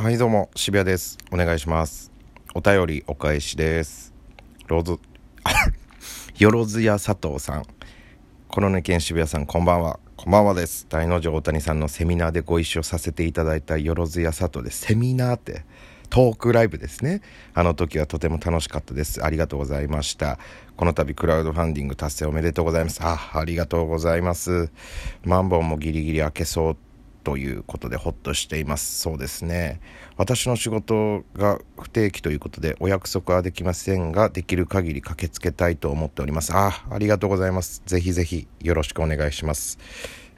はいどうも渋谷です。お願いします。お便りお返しです。ローズ よろずや佐藤さん。コロネ県渋谷さんこんばんは。こんばんはです。大之丞大谷さんのセミナーでご一緒させていただいたよろずや佐藤です。セミナーってトークライブですね。あの時はとても楽しかったです。ありがとうございました。この度クラウドファンディング達成おめでとうございます。あありがとうございます。マンボウもギリギリ開けそう。ということでほっとしています。そうですね。私の仕事が不定期ということでお約束はできませんができる限り駆けつけたいと思っております。あありがとうございます。ぜひぜひよろしくお願いします。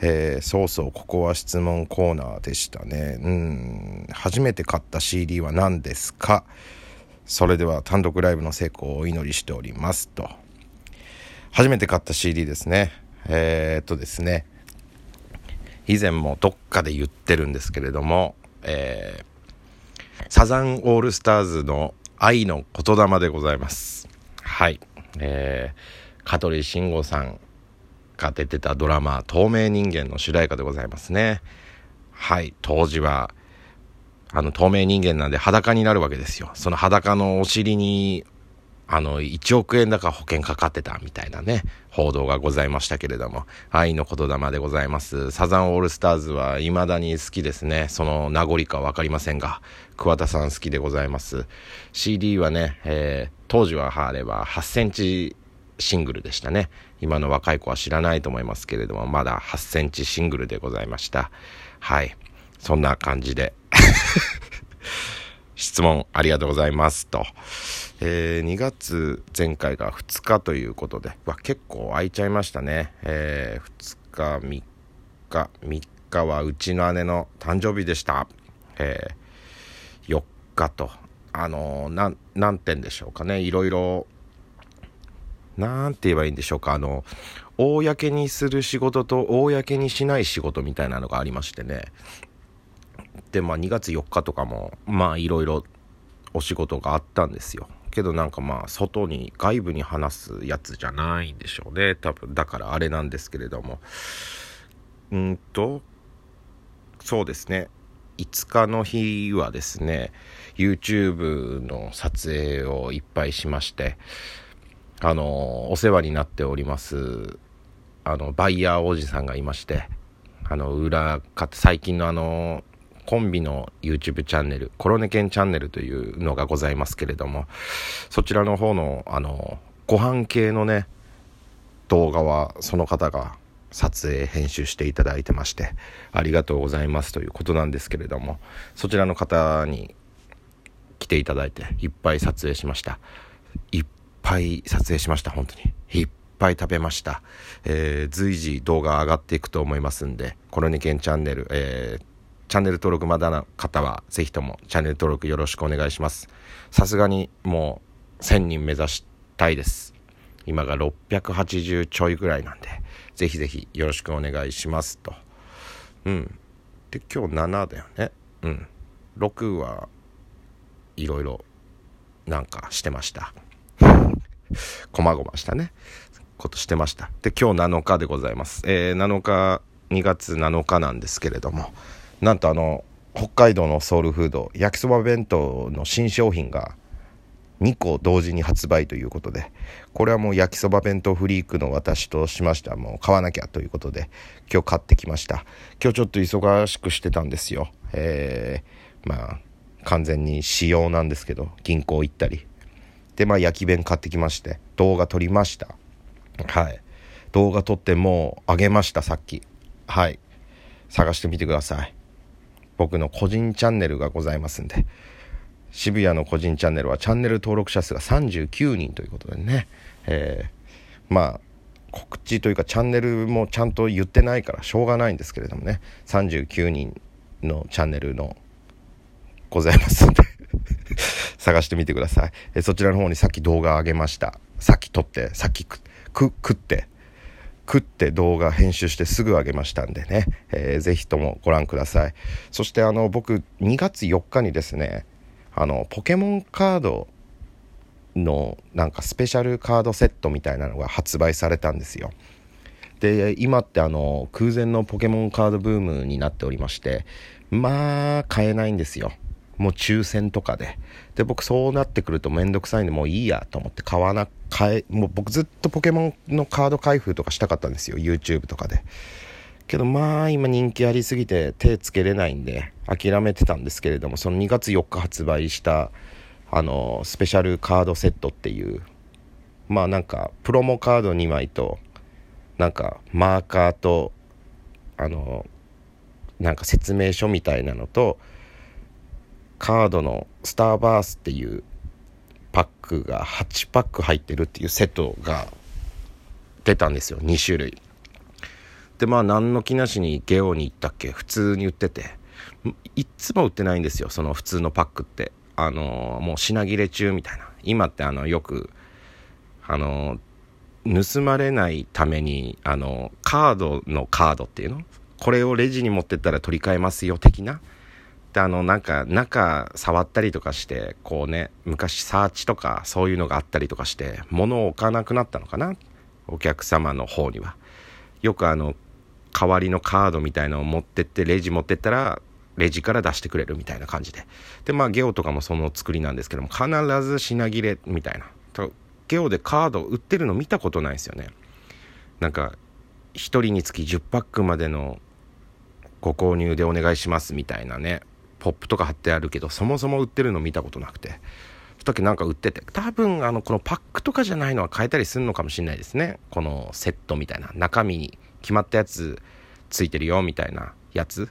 えー、そうそうここは質問コーナーでしたね。うん。初めて買った CD は何ですか？それでは単独ライブの成功をお祈りしておりますと。初めて買った CD ですね。えー、っとですね。以前もどっかで言ってるんですけれども、えー、サザンオールスターズの愛の言霊でございます。はい。えー、香取慎吾さんが出てたドラマ、透明人間の主題歌でございますね。はい。当時は、あの、透明人間なんで裸になるわけですよ。その裸のお尻にあの、1億円だか保険かかってたみたいなね、報道がございましたけれども、愛の言霊でございます。サザンオールスターズは未だに好きですね。その名残かわかりませんが、桑田さん好きでございます。CD はね、えー、当時はあれば8センチシングルでしたね。今の若い子は知らないと思いますけれども、まだ8センチシングルでございました。はい。そんな感じで。質問ありがとうございますと。えー、2月前回が2日ということで、わ、結構空いちゃいましたね。えー、2日、3日、3日はうちの姉の誕生日でした。えー、4日と、あのー、何点でしょうかね。いろいろ、なんて言えばいいんでしょうか。あの、公にする仕事と公にしない仕事みたいなのがありましてね。で、まあ2月4日とかも、まあいろいろお仕事があったんですよ。けどなんかまあ外に外部に話すやつじゃないんでしょうね。多分だからあれなんですけれども。うんとそうですね。5日の日はですね YouTube の撮影をいっぱいしましてあのお世話になっておりますあのバイヤーおじさんがいましてあの裏最近のあのコンビの YouTube チャンネル、コロネケンチャンネルというのがございますけれども、そちらの方の、あの、ご飯系のね、動画はその方が撮影、編集していただいてまして、ありがとうございますということなんですけれども、そちらの方に来ていただいて、いっぱい撮影しました。いっぱい撮影しました、本当に。いっぱい食べました。えー、随時動画上がっていくと思いますんで、コロネケンチャンネル、えー、チャンネル登録まだの方は、ぜひともチャンネル登録よろしくお願いします。さすがにもう1000人目指したいです。今が680ちょいぐらいなんで、ぜひぜひよろしくお願いしますと。うん。で、今日7だよね。うん。6はいろいろなんかしてました。こまごましたね。ことしてました。で、今日7日でございます。えー、7日、2月7日なんですけれども、なんとあの北海道のソウルフード焼きそば弁当の新商品が2個同時に発売ということでこれはもう焼きそば弁当フリークの私としましてはもう買わなきゃということで今日買ってきました。今日ちょっと忙しくしてたんですよ。えー、まあ完全に仕様なんですけど銀行行ったり。でまあ焼き弁買ってきまして動画撮りました。はい。動画撮ってもうあげましたさっき。はい。探してみてください。僕の個人チャンネルがございますんで渋谷の個人チャンネルはチャンネル登録者数が39人ということでね、えー、まあ告知というかチャンネルもちゃんと言ってないからしょうがないんですけれどもね39人のチャンネルのございますんで 探してみてください、えそちらの方にさっき動画上げました。さっき撮ってさっき食って食って動画編集してすぐ上げましたんでね、えー、ぜひともご覧ください。そしてあの僕2月4日にですねあのポケモンカードのなんかスペシャルカードセットみたいなのが発売されたんですよ。で今ってあの空前のポケモンカードブームになっておりましてまあ買えないんですよ。もう抽選とかで。で僕そうなってくると面倒くさいんでもういいやと思って買わな買えもう僕ずっとポケモンのカード開封とかしたかったんですよ。YouTube とかで。けどまあ今人気ありすぎて手つけれないんで諦めてたんですけれどもその2月4日発売したあのスペシャルカードセットっていうまあなんかプロモカード2枚となんかマーカーとあのなんか説明書みたいなのとカードのスターバースっていうパックが8パック入ってるっていうセットが出たんですよ。2種類。でまあ何の気なしにゲオに行ったっけ？普通に売ってて。いっつも売ってないんですよその普通のパックって。あのもう品切れ中みたいな。今ってあのよくあの盗まれないためにあのカードのカードっていうの？これをレジに持ってったら取り替えますよ的なであのなんか中触ったりとかしてこうね昔サーチとかそういうのがあったりとかして物を置かなくなったのかな？お客様の方には。よくあの代わりのカードみたいのを持ってってレジ持ってったらレジから出してくれるみたいな感じで。でまあゲオとかもその作りなんですけども必ず品切れみたいな。ゲオでカード売ってるの見たことないですよね。なんか1人につき10パックまでのご購入でお願いしますみたいなね。ポップとか貼ってあるけどそもそも売ってるの見たことなくて。時なんか売ってて。多分あのこのパックとかじゃないのは買えたりするのかもしれないですね。このセットみたいな。中身に決まったやつついてるよみたいなやつ。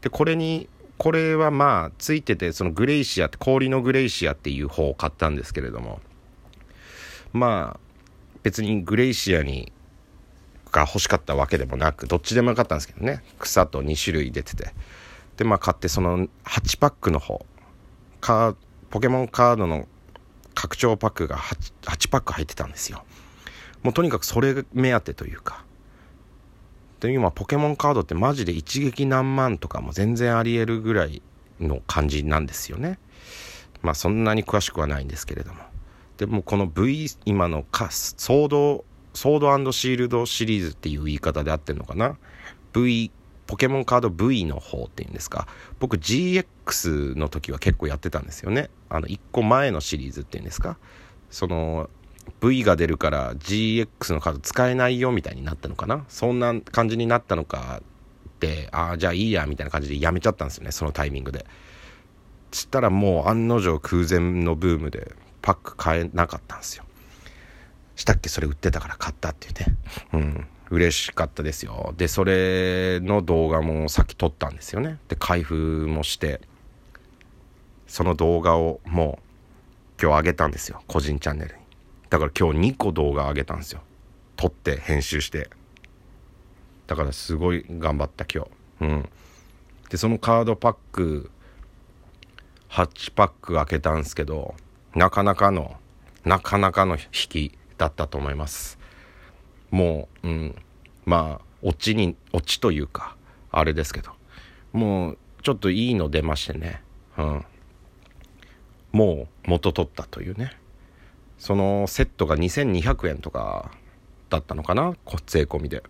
でこれにこれはまあついててそのグレイシアって氷のグレイシアっていう方を買ったんですけれども。まあ別にグレイシアにが欲しかったわけでもなくどっちでもよかったんですけどね。草と2種類出てて。でまあ買ってその8パックの方。カポケモンカードの拡張パックが 8, 8パック入ってたんですよ。もうとにかくそれ目当てというか。で今ポケモンカードってマジで一撃何万とかも全然ありえるぐらいの感じなんですよね。まあそんなに詳しくはないんですけれども。でもこの V 今のカスソードソードシールドシリーズっていう言い方で合ってるのかな。V ポケモンカード V の方っていうんですか？僕 GX の時は結構やってたんですよね。あの1個前のシリーズっていうんですか？その V が出るから GX のカード使えないよみたいになったのかな？そんな感じになったのかってああじゃあいいやみたいな感じでやめちゃったんですよねそのタイミングで。したらもう案の定空前のブームでパック買えなかったんですよ。したっけ？それ売ってたから買ったっていうね。うん。嬉しかったですよ。でそれの動画もさっき撮ったんですよね。で開封もしてその動画をもう今日上げたんですよ。個人チャンネルに。だから今日2個動画上げたんですよ。撮って編集して。だからすごい頑張った今日。うん。でそのカードパック8パック開けたんですけどなかなかのなかなかの引きだったと思います。もう、うん、まあオチにオチというかあれですけど。もうちょっといいの出ましてね、うん、もう元取ったというね。そのセットが2200円とかだったのかな？税込みで。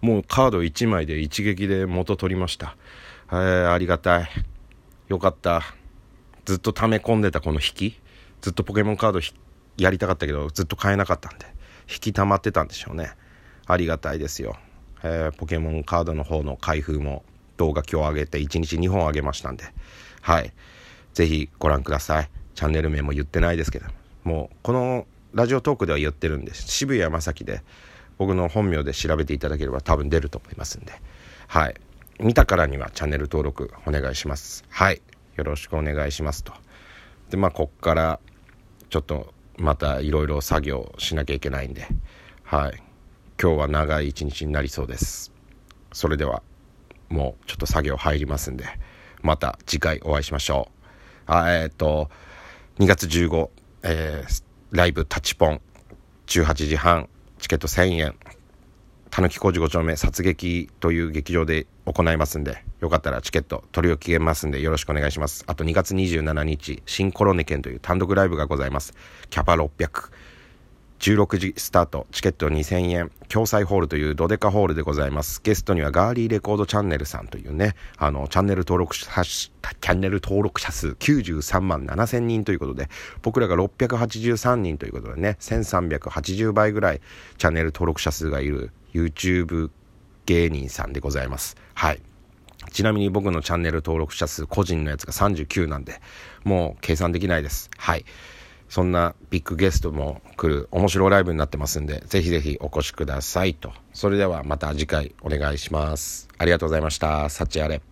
もうカード1枚で一撃で元取りました、えー、ありがたい。よかった。ずっと溜め込んでたこの引き。ずっとポケモンカードやりたかったけどずっと買えなかったんで。引き溜まってたんでしょうね。ありがたいですよ、えー、ポケモンカードの方の開封も動画今日上げて1日2本上げましたんで。はい。是非ご覧ください。チャンネル名も言ってないですけど。もうこのラジオトークでは言ってるんです渋谷正樹で僕の本名で調べていただければ多分出ると思いますんで。はい。見たからにはチャンネル登録お願いします。はい。よろしくお願いしますと。でまあこっからちょっとまたいろいろ作業しなきゃいけないんで。はい。今日は長い一日になりそうですそれではもうちょっと作業入りますんでまた次回お会いしましょうあえっ、ー、と2月15、えー、ライブタッチポン18時半チケット1000円たぬき工事5丁目殺撃という劇場で行いますんで、よかったらチケット取り置きますんでよろしくお願いします。あと2月27日、新コロネ県という単独ライブがございます。キャパ600。16時スタート、チケット2000円、共済ホールというドデカホールでございます。ゲストにはガーリーレコードチャンネルさんというね、あの、チャンネル登録者、チャンネル登録者数93万7000人ということで、僕らが683人ということでね、1380倍ぐらいチャンネル登録者数がいる YouTube 芸人さんでございます。はい。ちなみに僕のチャンネル登録者数個人のやつが39なんで、もう計算できないです。はい。そんなビッグゲストも来る面白ライブになってますんで、ぜひぜひお越しくださいと。それではまた次回お願いします。ありがとうございました。幸あれ。